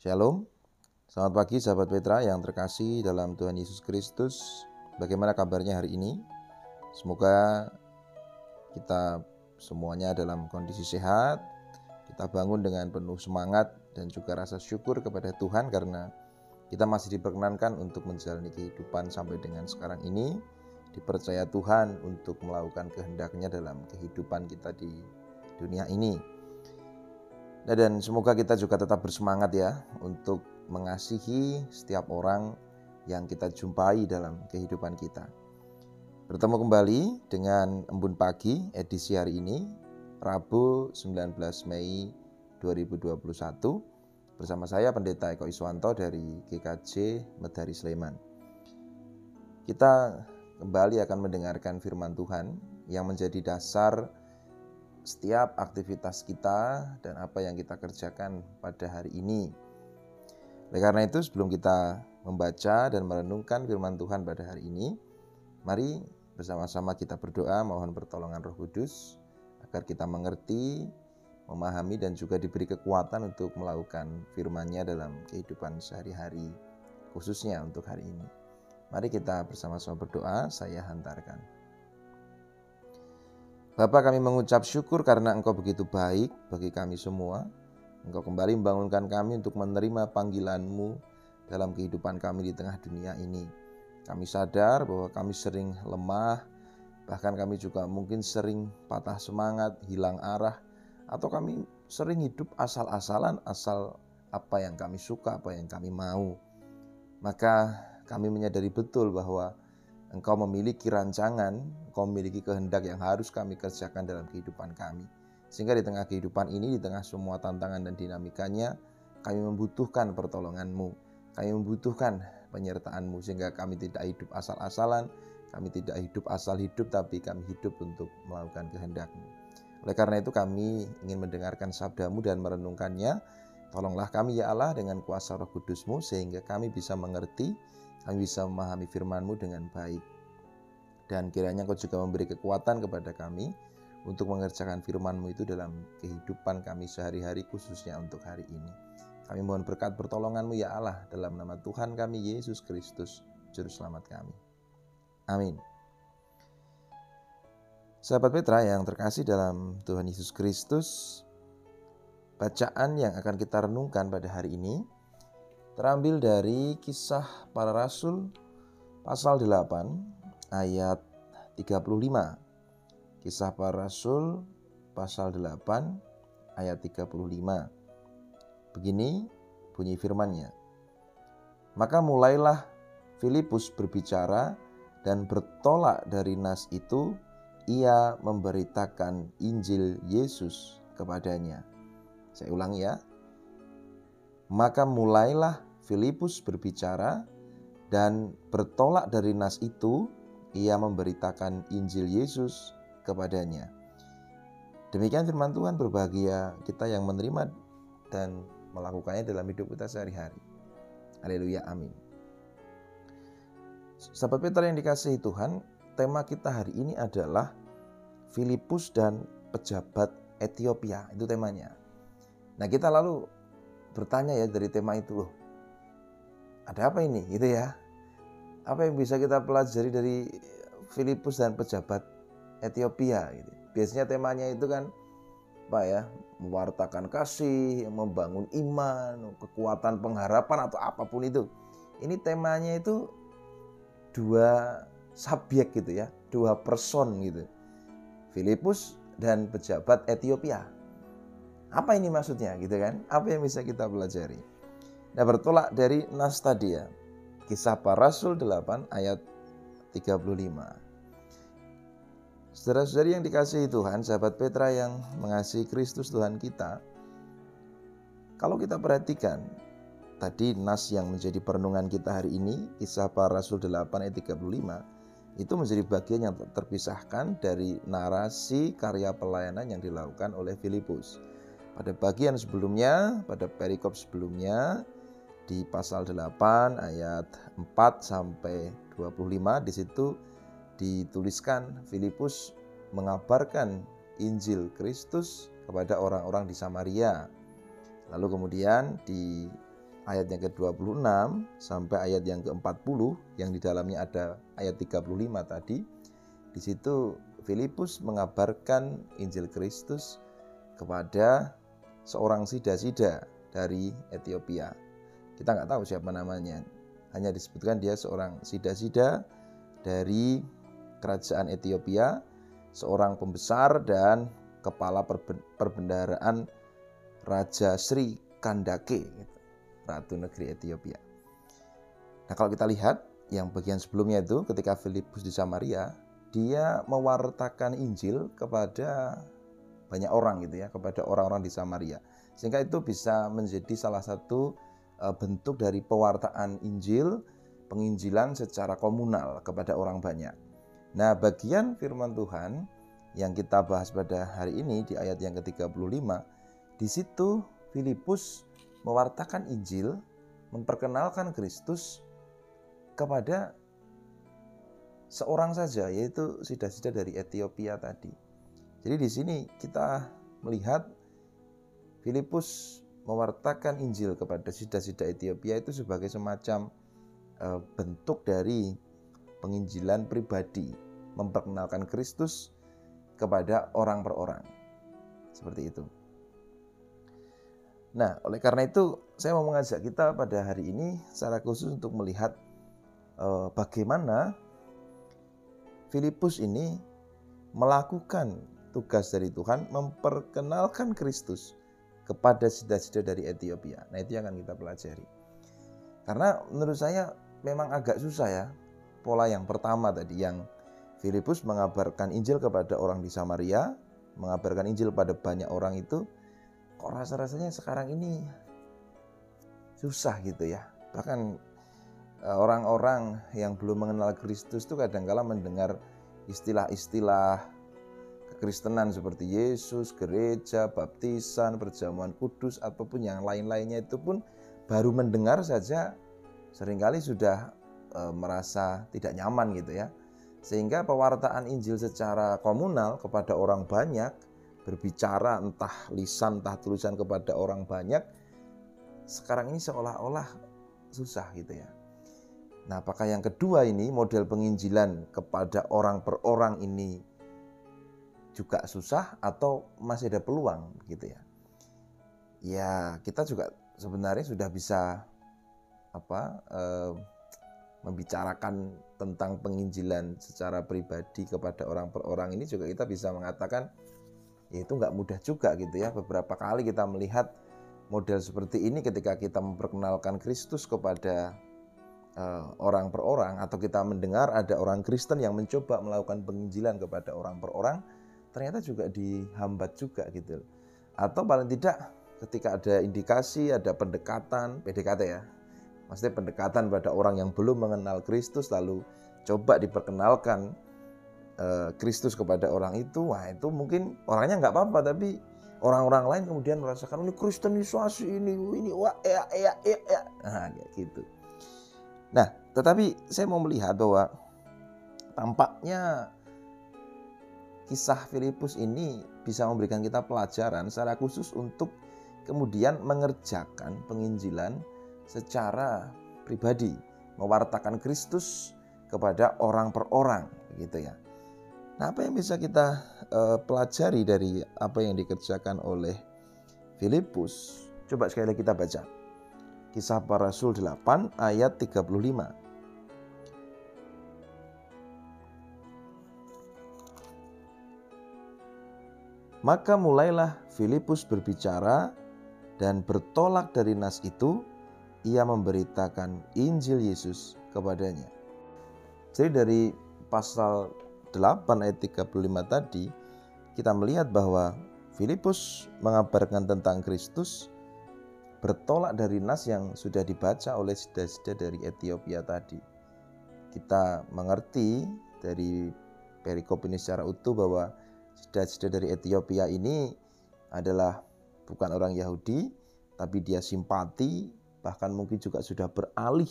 Shalom, selamat pagi sahabat Petra yang terkasih dalam Tuhan Yesus Kristus. Bagaimana kabarnya hari ini? Semoga kita semuanya dalam kondisi sehat, kita bangun dengan penuh semangat dan juga rasa syukur kepada Tuhan karena kita masih diperkenankan untuk menjalani kehidupan sampai dengan sekarang ini, dipercaya Tuhan untuk melakukan kehendaknya dalam kehidupan kita di dunia ini. Nah, dan semoga kita juga tetap bersemangat ya untuk mengasihi setiap orang yang kita jumpai dalam kehidupan kita. Bertemu kembali dengan Embun Pagi edisi hari ini, Rabu 19 Mei 2021 bersama saya Pendeta Eko Iswanto dari GKJ Medari Sleman. Kita kembali akan mendengarkan firman Tuhan yang menjadi dasar setiap aktivitas kita dan apa yang kita kerjakan pada hari ini. Oleh karena itu, sebelum kita membaca dan merenungkan firman Tuhan pada hari ini, mari bersama-sama kita berdoa mohon pertolongan Roh Kudus agar kita mengerti, memahami dan juga diberi kekuatan untuk melakukan firman-Nya dalam kehidupan sehari-hari, khususnya untuk hari ini. Mari kita bersama-sama berdoa, saya hantarkan. Bapa kami mengucap syukur karena Engkau begitu baik bagi kami semua. Engkau kembali membangunkan kami untuk menerima panggilan-Mu dalam kehidupan kami di tengah dunia ini. Kami sadar bahwa kami sering lemah, bahkan kami juga mungkin sering patah semangat, hilang arah, atau kami sering hidup asal-asalan, asal apa yang kami suka, apa yang kami mau. Maka kami menyadari betul bahwa Engkau memiliki rancangan, Engkau memiliki kehendak yang harus kami kerjakan dalam kehidupan kami. Sehingga di tengah kehidupan ini, di tengah semua tantangan dan dinamikanya, kami membutuhkan pertolonganmu. Kami membutuhkan penyertaanmu sehingga kami tidak hidup asal-asalan, kami tidak hidup asal hidup, tapi kami hidup untuk melakukan kehendakmu. Oleh karena itu kami ingin mendengarkan sabdamu dan merenungkannya. Tolonglah kami ya Allah dengan kuasa roh kudusmu sehingga kami bisa mengerti kami bisa memahami firman-Mu dengan baik. Dan kiranya Engkau juga memberi kekuatan kepada kami untuk mengerjakan firman-Mu itu dalam kehidupan kami sehari-hari khususnya untuk hari ini. Kami mohon berkat pertolongan-Mu ya Allah dalam nama Tuhan kami Yesus Kristus, Juru Selamat kami. Amin. Sahabat Petra yang terkasih dalam Tuhan Yesus Kristus, bacaan yang akan kita renungkan pada hari ini terambil dari kisah para rasul pasal 8 ayat 35. Kisah para rasul pasal 8 ayat 35. Begini bunyi firmannya. Maka mulailah Filipus berbicara dan bertolak dari nas itu ia memberitakan Injil Yesus kepadanya. Saya ulang ya. Maka mulailah Filipus berbicara dan bertolak dari nas itu, ia memberitakan Injil Yesus kepadanya. Demikian firman Tuhan berbahagia kita yang menerima dan melakukannya dalam hidup kita sehari-hari. Haleluya, amin. Sahabat Peter yang dikasihi Tuhan, tema kita hari ini adalah Filipus dan pejabat Ethiopia. Itu temanya. Nah kita lalu bertanya ya dari tema itu, loh ada apa ini? Gitu ya. Apa yang bisa kita pelajari dari Filipus dan pejabat Ethiopia gitu. biasanya temanya itu kan apa ya mewartakan kasih membangun iman kekuatan pengharapan atau apa pun itu. Ini temanya itu dua subjek gitu ya dua person gitu. Filipus dan pejabat Ethiopia apa ini maksudnya gitu kan apa yang bisa kita pelajari Nah bertolak dari nas tadi ya. Kisah para Rasul 8 ayat 35. Saudara-saudari yang dikasihi Tuhan, sahabat Petra yang mengasihi Kristus Tuhan kita, kalau kita perhatikan, tadi nas yang menjadi perenungan kita hari ini, kisah para Rasul 8 ayat 35, itu menjadi bagian yang terpisahkan dari narasi karya pelayanan yang dilakukan oleh Filipus. Pada bagian sebelumnya, pada perikop sebelumnya, di pasal 8 ayat 4 sampai 25 di situ dituliskan Filipus mengabarkan Injil Kristus kepada orang-orang di Samaria. Lalu kemudian di ayat yang ke-26 sampai ayat yang ke-40 yang di dalamnya ada ayat 35 tadi. Di situ Filipus mengabarkan Injil Kristus kepada seorang sida-sida dari Ethiopia. Kita nggak tahu siapa namanya, hanya disebutkan dia seorang sida-sida dari kerajaan Ethiopia, seorang pembesar dan kepala perbendaraan Raja Sri Kandake, gitu. Ratu Negeri Ethiopia. Nah kalau kita lihat yang bagian sebelumnya itu ketika Filipus di Samaria, dia mewartakan Injil kepada banyak orang gitu ya, kepada orang-orang di Samaria. Sehingga itu bisa menjadi salah satu e, bentuk dari pewartaan Injil, penginjilan secara komunal kepada orang banyak. Nah, bagian firman Tuhan yang kita bahas pada hari ini di ayat yang ke-35, di situ Filipus mewartakan Injil, memperkenalkan Kristus kepada seorang saja, yaitu sida-sida dari Ethiopia tadi. Jadi di sini kita melihat Filipus mewartakan Injil kepada sida-sida Ethiopia itu sebagai semacam uh, bentuk dari penginjilan pribadi, memperkenalkan Kristus kepada orang per orang. Seperti itu. Nah, oleh karena itu saya mau mengajak kita pada hari ini secara khusus untuk melihat eh, bagaimana Filipus ini melakukan tugas dari Tuhan memperkenalkan Kristus kepada sida-sida dari Ethiopia. Nah, itu yang akan kita pelajari. Karena menurut saya memang agak susah ya pola yang pertama tadi yang Filipus mengabarkan Injil kepada orang di Samaria, mengabarkan Injil pada banyak orang itu kok rasa-rasanya sekarang ini susah gitu ya. Bahkan eh, orang-orang yang belum mengenal Kristus itu kadang-kala mendengar istilah-istilah kekristenan seperti Yesus, gereja, baptisan, perjamuan kudus, apa pun yang lain-lainnya itu pun baru mendengar saja sering kali sudah e, merasa tidak nyaman gitu ya. Sehingga pewartaan Injil secara komunal kepada orang banyak berbicara entah lisan entah tulisan kepada orang banyak sekarang ini seolah-olah susah gitu ya. Nah, apakah yang kedua ini model penginjilan kepada orang per orang ini juga susah atau masih ada peluang gitu ya? Ya, kita juga sebenarnya sudah bisa apa eh, membicarakan tentang penginjilan secara pribadi kepada orang per orang ini juga kita bisa mengatakan ya itu nggak mudah juga gitu ya. Beberapa kali kita melihat model seperti ini ketika kita memperkenalkan Kristus kepada uh, orang per orang atau kita mendengar ada orang Kristen yang mencoba melakukan penginjilan kepada orang per orang, ternyata juga dihambat juga gitu. Atau paling tidak ketika ada indikasi, ada pendekatan, PDKT ya, maksudnya pendekatan pada orang yang belum mengenal Kristus lalu coba diperkenalkan Eh, Kristus kepada orang itu, wah itu mungkin orangnya nggak apa-apa, tapi orang-orang lain kemudian merasakan ini Kristenisasi ini, ini wah ya ya ya ya, nah kayak gitu. Nah, tetapi saya mau melihat bahwa tampaknya kisah Filipus ini bisa memberikan kita pelajaran secara khusus untuk kemudian mengerjakan penginjilan secara pribadi, mewartakan Kristus kepada orang per orang, gitu ya. Nah, apa yang bisa kita uh, pelajari dari apa yang dikerjakan oleh Filipus? Coba sekali lagi kita baca. Kisah para Rasul 8 ayat 35. Maka mulailah Filipus berbicara dan bertolak dari nas itu, ia memberitakan Injil Yesus kepadanya. Jadi dari pasal 8 ayat 35 tadi kita melihat bahwa Filipus mengabarkan tentang Kristus bertolak dari nas yang sudah dibaca oleh sida-sida dari Ethiopia tadi. Kita mengerti dari perikop ini secara utuh bahwa sida-sida dari Ethiopia ini adalah bukan orang Yahudi, tapi dia simpati, bahkan mungkin juga sudah beralih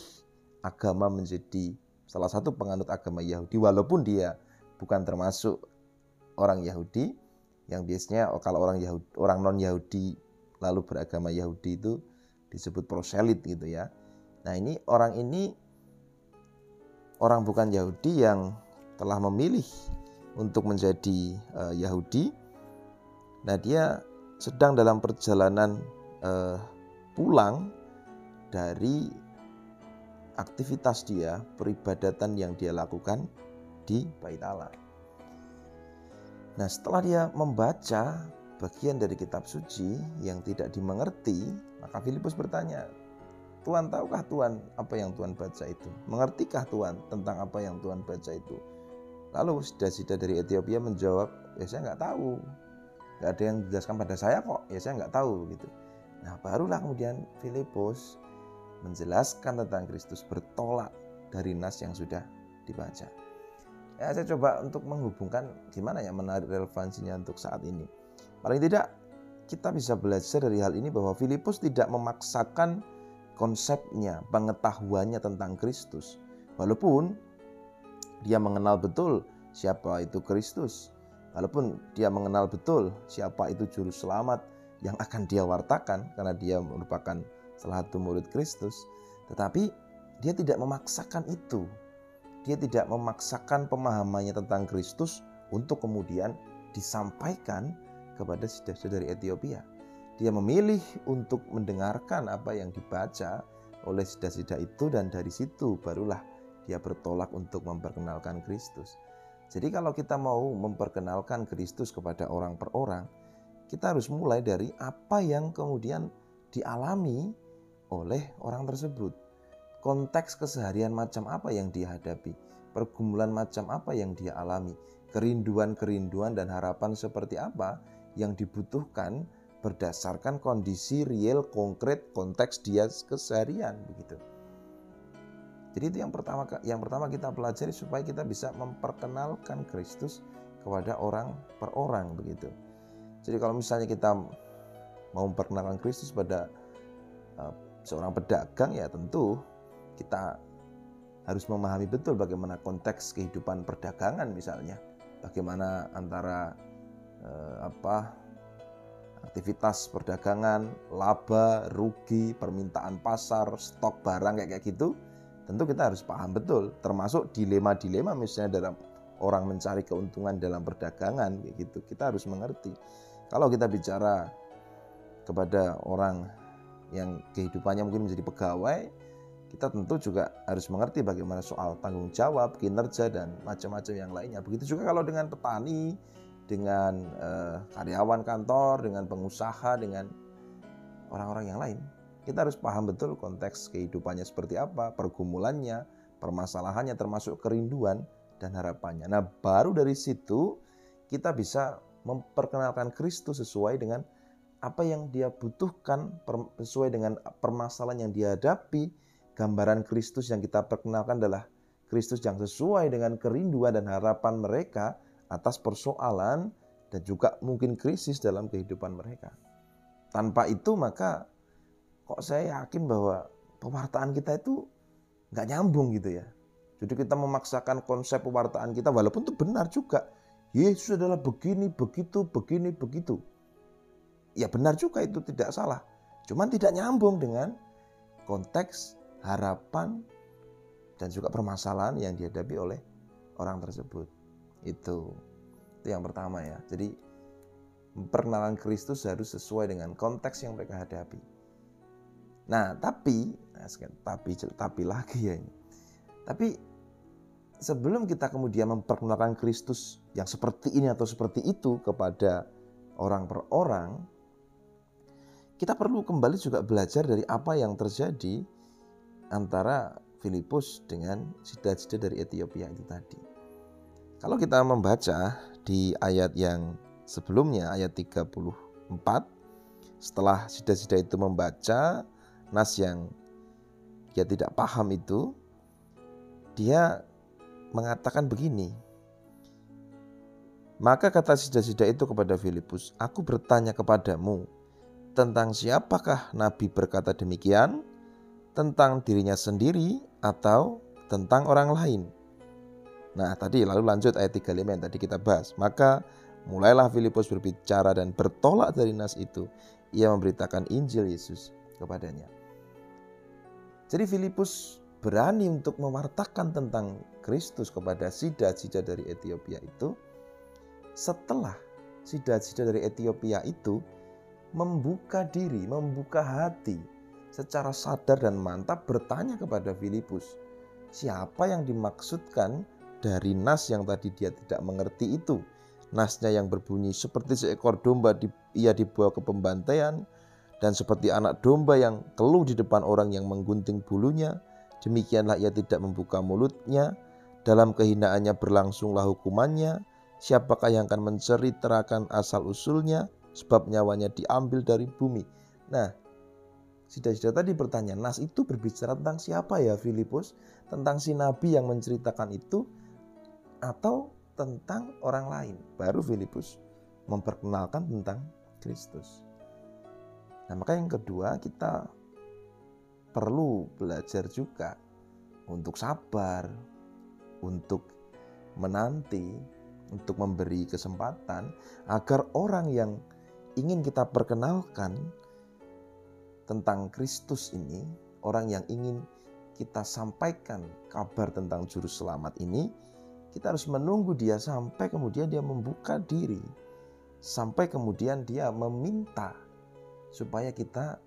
agama menjadi salah satu penganut agama Yahudi, walaupun dia bukan termasuk orang Yahudi yang biasanya kalau orang Yahudi, orang non Yahudi lalu beragama Yahudi itu disebut proselit gitu ya. Nah, ini orang ini orang bukan Yahudi yang telah memilih untuk menjadi uh, Yahudi. Nah, dia sedang dalam perjalanan uh, pulang dari aktivitas dia, peribadatan yang dia lakukan di Bait Allah. Nah, setelah dia membaca bagian dari kitab suci yang tidak dimengerti, maka Filipus bertanya, Tuhan tahukah Tuhan apa yang Tuhan baca itu? Mengertikah Tuhan tentang apa yang Tuhan baca itu? Lalu sida-sida dari Ethiopia menjawab, ya saya nggak tahu. Nggak ada yang dijelaskan pada saya kok, ya saya nggak tahu gitu. Nah barulah kemudian Filipus menjelaskan tentang Kristus bertolak dari nas yang sudah dibaca. Ya, saya coba untuk menghubungkan gimana ya menarik relevansinya untuk saat ini. Paling tidak kita bisa belajar dari hal ini bahwa Filipus tidak memaksakan konsepnya, pengetahuannya tentang Kristus. Walaupun dia mengenal betul siapa itu Kristus, walaupun dia mengenal betul siapa itu juru selamat yang akan dia wartakan karena dia merupakan salah satu murid Kristus, tetapi dia tidak memaksakan itu. Dia tidak memaksakan pemahamannya tentang Kristus untuk kemudian disampaikan kepada saudara dari Ethiopia. Dia memilih untuk mendengarkan apa yang dibaca oleh sida-sida itu dan dari situ barulah dia bertolak untuk memperkenalkan Kristus. Jadi kalau kita mau memperkenalkan Kristus kepada orang per orang, kita harus mulai dari apa yang kemudian dialami oleh orang tersebut. Konteks keseharian macam apa yang dia hadapi, pergumulan macam apa yang dia alami, kerinduan-kerinduan dan harapan seperti apa yang dibutuhkan berdasarkan kondisi real konkret konteks dia keseharian begitu. Jadi itu yang pertama yang pertama kita pelajari supaya kita bisa memperkenalkan Kristus kepada orang per orang begitu. Jadi kalau misalnya kita mau memperkenalkan Kristus pada uh, seorang pedagang ya tentu kita harus memahami betul bagaimana konteks kehidupan perdagangan misalnya. Bagaimana antara eh, apa aktivitas perdagangan, laba, rugi, permintaan pasar, stok barang kayak kayak gitu, tentu kita harus paham betul. Termasuk dilema-dilema misalnya dalam orang mencari keuntungan dalam perdagangan kayak gitu, kita harus mengerti. Kalau kita bicara kepada orang yang kehidupannya mungkin menjadi pegawai, kita tentu juga harus mengerti bagaimana soal tanggung jawab, kinerja dan macam-macam yang lainnya. Begitu juga kalau dengan petani, dengan uh, karyawan kantor, dengan pengusaha, dengan orang-orang yang lain. Kita harus paham betul konteks kehidupannya seperti apa, pergumulannya, permasalahannya termasuk kerinduan dan harapannya. Nah, baru dari situ kita bisa memperkenalkan Kristus sesuai dengan apa yang dia butuhkan sesuai dengan permasalahan yang dihadapi. Gambaran Kristus yang kita perkenalkan adalah Kristus yang sesuai dengan kerinduan dan harapan mereka atas persoalan dan juga mungkin krisis dalam kehidupan mereka. Tanpa itu maka kok saya yakin bahwa pewartaan kita itu nggak nyambung gitu ya. Jadi kita memaksakan konsep pewartaan kita walaupun itu benar juga. Yesus adalah begini, begitu, begini, begitu. Ya benar juga itu tidak salah. Cuman tidak nyambung dengan konteks harapan dan juga permasalahan yang dihadapi oleh orang tersebut. Itu. Itu yang pertama ya. Jadi perkenalan Kristus harus sesuai dengan konteks yang mereka hadapi. Nah, tapi nah, tapi tapi lagi ya ini. Tapi sebelum kita kemudian memperkenalkan Kristus yang seperti ini atau seperti itu kepada orang per orang, kita perlu kembali juga belajar dari apa yang terjadi antara Filipus dengan sida-sida dari Ethiopia itu tadi. Kalau kita membaca di ayat yang sebelumnya, ayat 34, setelah sida-sida itu membaca nas yang dia tidak paham itu, dia mengatakan begini, maka kata sida-sida itu kepada Filipus, Aku bertanya kepadamu, tentang siapakah Nabi berkata demikian? Tentang dirinya sendiri atau tentang orang lain? Nah tadi lalu lanjut ayat 35 yang tadi kita bahas. Maka mulailah Filipus berbicara dan bertolak dari nas itu. Ia memberitakan Injil Yesus kepadanya. Jadi Filipus berani untuk mewartakan tentang Kristus kepada sida-sida dari Ethiopia itu setelah sida-sida dari Ethiopia itu membuka diri, membuka hati secara sadar dan mantap bertanya kepada Filipus, siapa yang dimaksudkan dari nas yang tadi dia tidak mengerti itu? Nasnya yang berbunyi seperti seekor domba ia dibawa ke pembantaian, dan seperti anak domba yang keluh di depan orang yang menggunting bulunya, demikianlah ia tidak membuka mulutnya. Dalam kehinaannya berlangsunglah hukumannya. Siapakah yang akan menceritakan asal-usulnya? Sebab nyawanya diambil dari bumi. Nah, Sida-sida tadi bertanya, Nas itu berbicara tentang siapa ya Filipus? Tentang si Nabi yang menceritakan itu atau tentang orang lain? Baru Filipus memperkenalkan tentang Kristus. Nah, maka yang kedua kita perlu belajar juga untuk sabar, untuk menanti, untuk memberi kesempatan agar orang yang ingin kita perkenalkan tentang Kristus ini, orang yang ingin kita sampaikan kabar tentang juru selamat ini, kita harus menunggu dia sampai kemudian dia membuka diri, sampai kemudian dia meminta supaya kita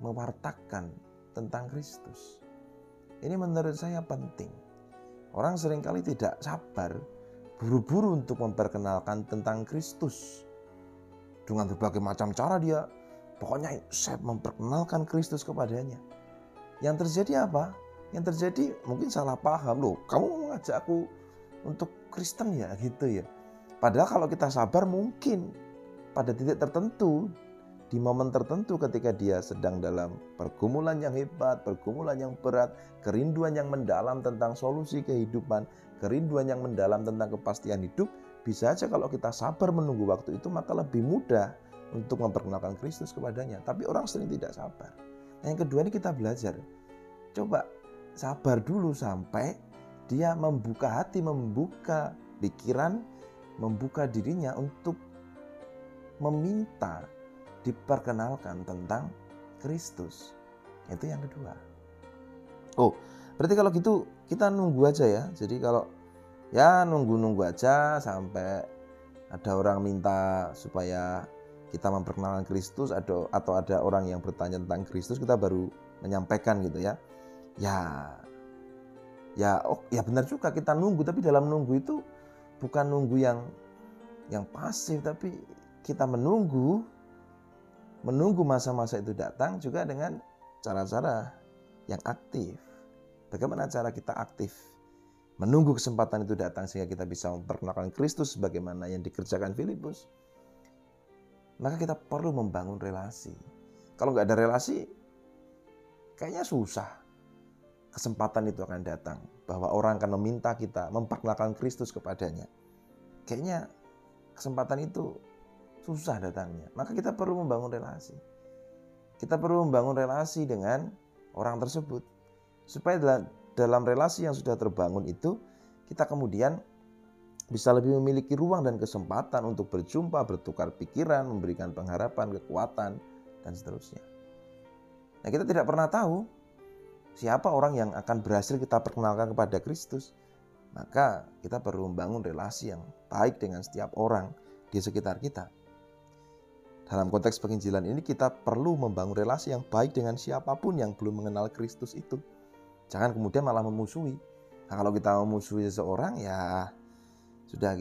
mewartakan tentang Kristus. Ini menurut saya penting. Orang sering kali tidak sabar, buru-buru untuk memperkenalkan tentang Kristus. Dengan berbagai macam cara dia, pokoknya saya memperkenalkan Kristus kepadanya. Yang terjadi apa? Yang terjadi mungkin salah paham loh. Kamu mengajak aku untuk Kristen ya gitu ya. Padahal kalau kita sabar mungkin pada titik tertentu di momen tertentu ketika dia sedang dalam pergumulan yang hebat, pergumulan yang berat, kerinduan yang mendalam tentang solusi kehidupan, kerinduan yang mendalam tentang kepastian hidup, bisa saja kalau kita sabar menunggu waktu itu maka lebih mudah untuk memperkenalkan Kristus kepadanya. Tapi orang sering tidak sabar. Nah, yang kedua ini kita belajar. Coba sabar dulu sampai dia membuka hati, membuka pikiran, membuka dirinya untuk meminta diperkenalkan tentang Kristus. Itu yang kedua. Oh, berarti kalau gitu kita nunggu aja ya. Jadi kalau ya nunggu-nunggu aja sampai ada orang minta supaya kita memperkenalkan Kristus atau atau ada orang yang bertanya tentang Kristus kita baru menyampaikan gitu ya. Ya ya oh ya benar juga kita nunggu tapi dalam nunggu itu bukan nunggu yang yang pasif tapi kita menunggu menunggu masa-masa itu datang juga dengan cara-cara yang aktif. Bagaimana cara kita aktif menunggu kesempatan itu datang sehingga kita bisa memperkenalkan Kristus sebagaimana yang dikerjakan Filipus? Maka kita perlu membangun relasi. Kalau nggak ada relasi, kayaknya susah. Kesempatan itu akan datang bahwa orang akan meminta kita memperkenalkan Kristus kepadanya. Kayaknya kesempatan itu susah datangnya. Maka kita perlu membangun relasi. Kita perlu membangun relasi dengan orang tersebut. Supaya dalam relasi yang sudah terbangun itu, kita kemudian bisa lebih memiliki ruang dan kesempatan untuk berjumpa, bertukar pikiran, memberikan pengharapan, kekuatan, dan seterusnya. Nah, kita tidak pernah tahu siapa orang yang akan berhasil kita perkenalkan kepada Kristus. Maka kita perlu membangun relasi yang baik dengan setiap orang di sekitar kita. Dalam konteks penginjilan ini kita perlu membangun relasi yang baik dengan siapa pun yang belum mengenal Kristus itu. Jangan kemudian malah memusuhi. Nah, kalau kita memusuhi seseorang ya sudah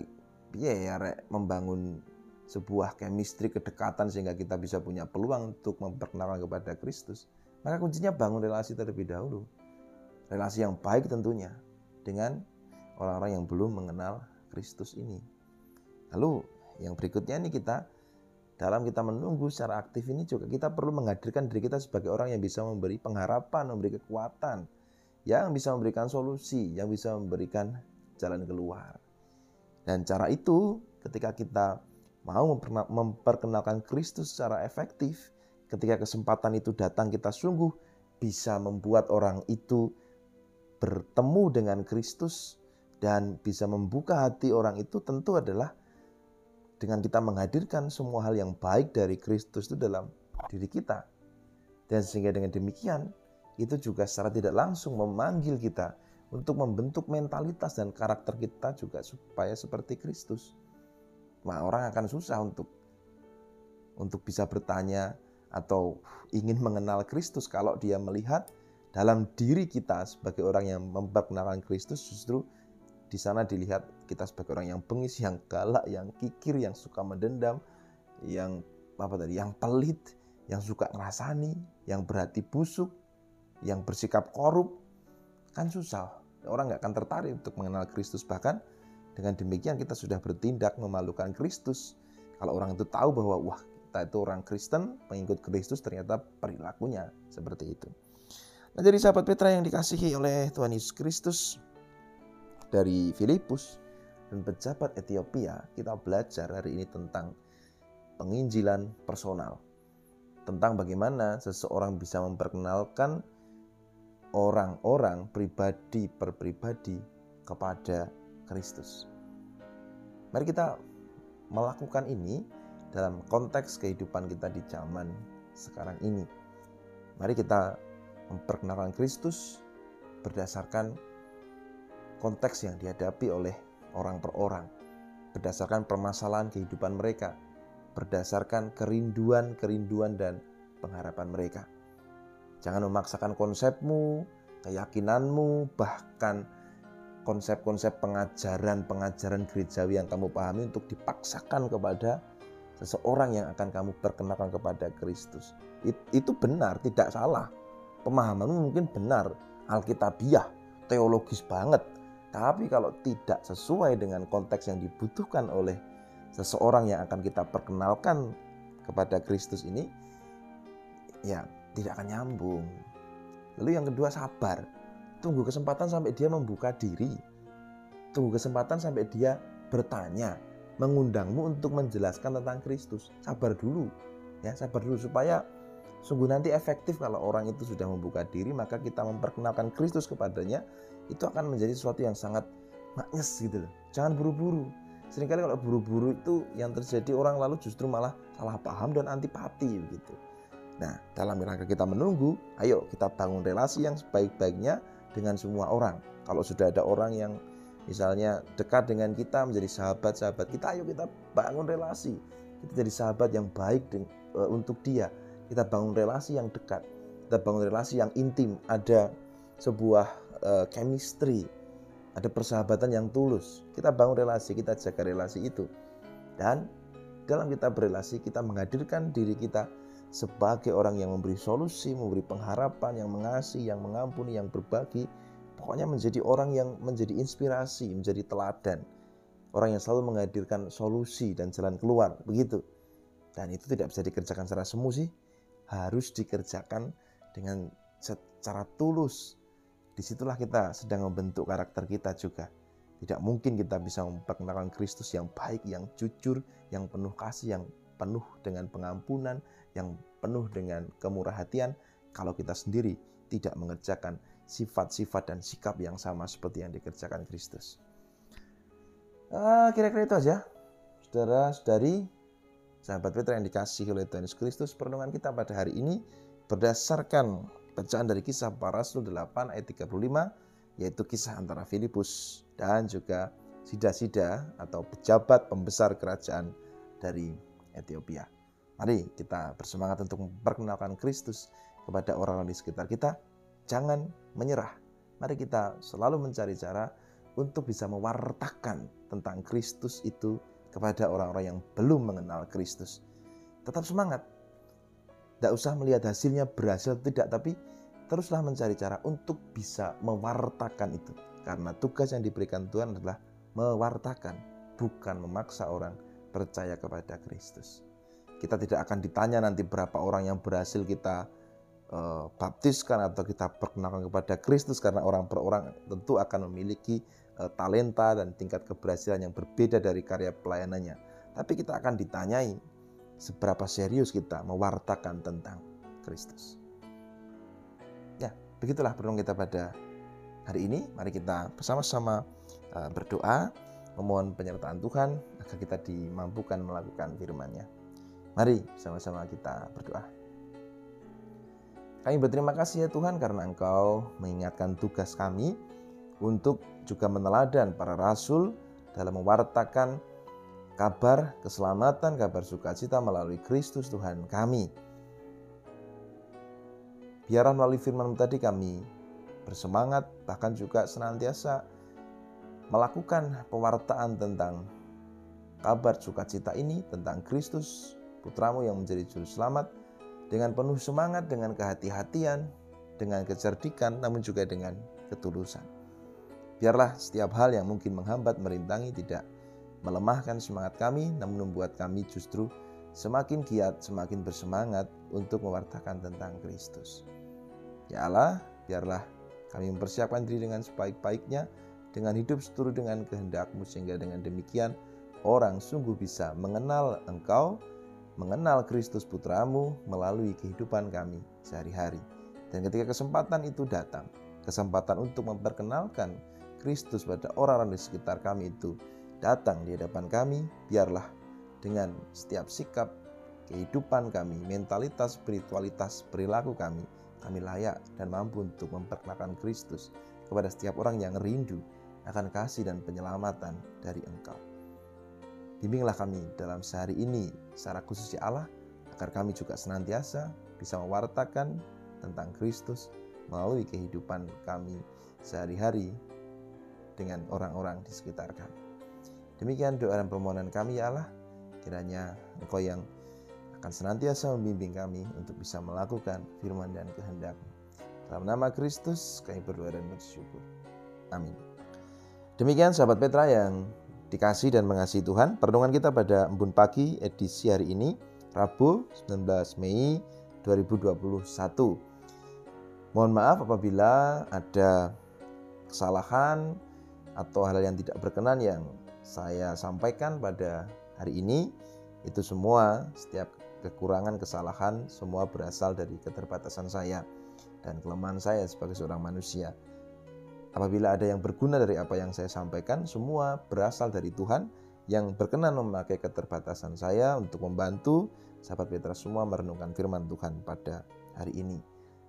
ya, ya membangun sebuah chemistry kedekatan sehingga kita bisa punya peluang untuk memperkenalkan kepada Kristus. Maka kuncinya bangun relasi terlebih dahulu. Relasi yang baik tentunya dengan orang-orang yang belum mengenal Kristus ini. Lalu yang berikutnya ini kita dalam kita menunggu secara aktif ini juga kita perlu menghadirkan diri kita sebagai orang yang bisa memberi pengharapan, memberi kekuatan, yang bisa memberikan solusi, yang bisa memberikan jalan keluar. Dan cara itu ketika kita mau memperkenalkan Kristus secara efektif, ketika kesempatan itu datang kita sungguh bisa membuat orang itu bertemu dengan Kristus dan bisa membuka hati orang itu tentu adalah dengan kita menghadirkan semua hal yang baik dari Kristus itu dalam diri kita. Dan sehingga dengan demikian itu juga secara tidak langsung memanggil kita untuk membentuk mentalitas dan karakter kita juga supaya seperti Kristus. Nah, orang akan susah untuk untuk bisa bertanya atau ingin mengenal Kristus kalau dia melihat dalam diri kita sebagai orang yang memperkenalkan Kristus justru di sana dilihat kita sebagai orang yang bengis, yang galak, yang kikir, yang suka mendendam, yang apa tadi, yang pelit, yang suka ngerasani, yang berhati busuk, yang bersikap korup, kan susah. Orang nggak akan tertarik untuk mengenal Kristus. Bahkan dengan demikian kita sudah bertindak memalukan Kristus. Kalau orang itu tahu bahwa wah kita itu orang Kristen, pengikut Kristus, ternyata perilakunya seperti itu. Nah, jadi sahabat Petra yang dikasihi oleh Tuhan Yesus Kristus, dari Filipus dan pejabat Ethiopia, kita belajar hari ini tentang penginjilan personal. Tentang bagaimana seseorang bisa memperkenalkan orang-orang pribadi per pribadi kepada Kristus. Mari kita melakukan ini dalam konteks kehidupan kita di zaman sekarang ini. Mari kita memperkenalkan Kristus berdasarkan konteks yang dihadapi oleh orang per orang, berdasarkan permasalahan kehidupan mereka, berdasarkan kerinduan-kerinduan dan pengharapan mereka. Jangan memaksakan konsepmu, keyakinanmu, bahkan konsep-konsep pengajaran-pengajaran gerejawi yang kamu pahami untuk dipaksakan kepada seseorang yang akan kamu perkenalkan kepada Kristus. Itu benar, tidak salah. Pemahamanmu mungkin benar, alkitabiah, teologis banget, tapi kalau tidak sesuai dengan konteks yang dibutuhkan oleh seseorang yang akan kita perkenalkan kepada Kristus ini, ya tidak akan nyambung. Lalu yang kedua sabar. Tunggu kesempatan sampai dia membuka diri. Tunggu kesempatan sampai dia bertanya, mengundangmu untuk menjelaskan tentang Kristus. Sabar dulu. Ya, sabar dulu supaya sungguh nanti efektif kalau orang itu sudah membuka diri maka kita memperkenalkan Kristus kepadanya itu akan menjadi sesuatu yang sangat maknyes gitu loh. Jangan buru-buru. Seringkali kalau buru-buru itu yang terjadi orang lalu justru malah salah paham dan antipati gitu. Nah, dalam rangka kita menunggu, ayo kita bangun relasi yang sebaik-baiknya dengan semua orang. Kalau sudah ada orang yang misalnya dekat dengan kita menjadi sahabat-sahabat kita, ayo kita bangun relasi. Kita jadi sahabat yang baik e, untuk dia. Kita bangun relasi yang dekat. Kita bangun relasi yang intim. Ada sebuah uh, chemistry, ada persahabatan yang tulus. Kita bangun relasi, kita jaga relasi itu. Dan dalam kita berelasi, kita menghadirkan diri kita sebagai orang yang memberi solusi, memberi pengharapan, yang mengasihi, yang mengampuni, yang berbagi. Pokoknya menjadi orang yang menjadi inspirasi, menjadi teladan. Orang yang selalu menghadirkan solusi dan jalan keluar, begitu. Dan itu tidak bisa dikerjakan secara semu sih, harus dikerjakan dengan secara tulus, di situlah kita sedang membentuk karakter kita juga. Tidak mungkin kita bisa memperkenalkan Kristus yang baik, yang jujur, yang penuh kasih, yang penuh dengan pengampunan, yang penuh dengan kemurah hatian kalau kita sendiri tidak mengerjakan sifat-sifat dan sikap yang sama seperti yang dikerjakan Kristus. Ah, kira-kira itu aja. Saudara-saudari, sahabat Petra yang dikasih oleh Tuhan Yesus Kristus, perlindungan kita pada hari ini berdasarkan Bacaan dari kisah para rasul 8 ayat 35 yaitu kisah antara Filipus dan juga Sida-Sida atau pejabat pembesar kerajaan dari Ethiopia. Mari kita bersemangat untuk memperkenalkan Kristus kepada orang-orang di sekitar kita. Jangan menyerah. Mari kita selalu mencari cara untuk bisa mewartakan tentang Kristus itu kepada orang-orang yang belum mengenal Kristus. Tetap semangat, tidak usah melihat hasilnya berhasil atau tidak, tapi teruslah mencari cara untuk bisa mewartakan itu. Karena tugas yang diberikan Tuhan adalah mewartakan, bukan memaksa orang percaya kepada Kristus. Kita tidak akan ditanya nanti berapa orang yang berhasil kita uh, baptiskan atau kita perkenalkan kepada Kristus karena orang per orang tentu akan memiliki uh, talenta dan tingkat keberhasilan yang berbeda dari karya pelayanannya. Tapi kita akan ditanyai seberapa serius kita mewartakan tentang Kristus. Ya, begitulah pertemuan kita pada hari ini. Mari kita bersama-sama uh, berdoa, memohon penyertaan Tuhan agar kita dimampukan melakukan firman-Nya. Mari sama-sama kita berdoa. Kami berterima kasih ya Tuhan karena Engkau mengingatkan tugas kami untuk juga meneladan para rasul dalam mewartakan kabar keselamatan, kabar sukacita melalui Kristus Tuhan kami. Biarlah melalui firman tadi kami bersemangat, bahkan juga senantiasa melakukan pewartaan tentang kabar sukacita ini, tentang Kristus, putramu yang menjadi juru selamat, dengan penuh semangat, dengan kehati-hatian, dengan kecerdikan, namun juga dengan ketulusan. Biarlah setiap hal yang mungkin menghambat, merintangi, tidak melemahkan semangat kami, namun membuat kami justru semakin giat, semakin bersemangat untuk mewartakan tentang Kristus. Ya Allah, biarlah kami mempersiapkan diri dengan sebaik-baiknya, dengan hidup seturut dengan kehendakmu, sehingga dengan demikian orang sungguh bisa mengenal Engkau, mengenal Kristus Putramu melalui kehidupan kami sehari-hari. Dan ketika kesempatan itu datang, kesempatan untuk memperkenalkan Kristus pada orang-orang di sekitar kami itu datang di hadapan kami, biarlah dengan setiap sikap kehidupan kami, mentalitas, spiritualitas, perilaku kami, kami layak dan mampu untuk memperkenalkan Kristus kepada setiap orang yang rindu akan kasih dan penyelamatan dari Engkau. Bimbinglah kami dalam sehari ini secara khusus ya Allah, agar kami juga senantiasa bisa mewartakan tentang Kristus melalui kehidupan kami sehari-hari dengan orang-orang di sekitar kami. Demikian doa dan permohonan kami ya Allah. Kiranya Engkau yang akan senantiasa membimbing kami untuk bisa melakukan firman dan kehendak. Dalam nama Kristus kami berdoa dan bersyukur. Amin. Demikian sahabat Petra yang dikasih dan mengasihi Tuhan. Pertemuan kita pada embun pagi edisi hari ini, Rabu 19 Mei 2021. Mohon maaf apabila ada kesalahan atau hal yang tidak berkenan yang saya sampaikan pada hari ini itu semua setiap kekurangan kesalahan semua berasal dari keterbatasan saya dan kelemahan saya sebagai seorang manusia. Apabila ada yang berguna dari apa yang saya sampaikan, semua berasal dari Tuhan yang berkenan memakai keterbatasan saya untuk membantu sahabat Petra semua merenungkan firman Tuhan pada hari ini.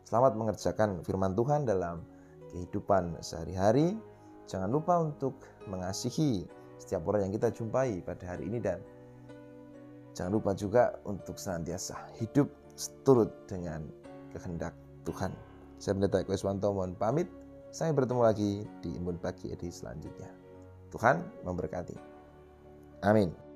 Selamat mengerjakan firman Tuhan dalam kehidupan sehari-hari. Jangan lupa untuk mengasihi setiap orang yang kita jumpai pada hari ini dan jangan lupa juga untuk senantiasa hidup seturut dengan kehendak Tuhan. Saya Pendeta Eko Iswanto mohon pamit. Saya bertemu lagi di Imun Pagi edisi selanjutnya. Tuhan memberkati. Amin.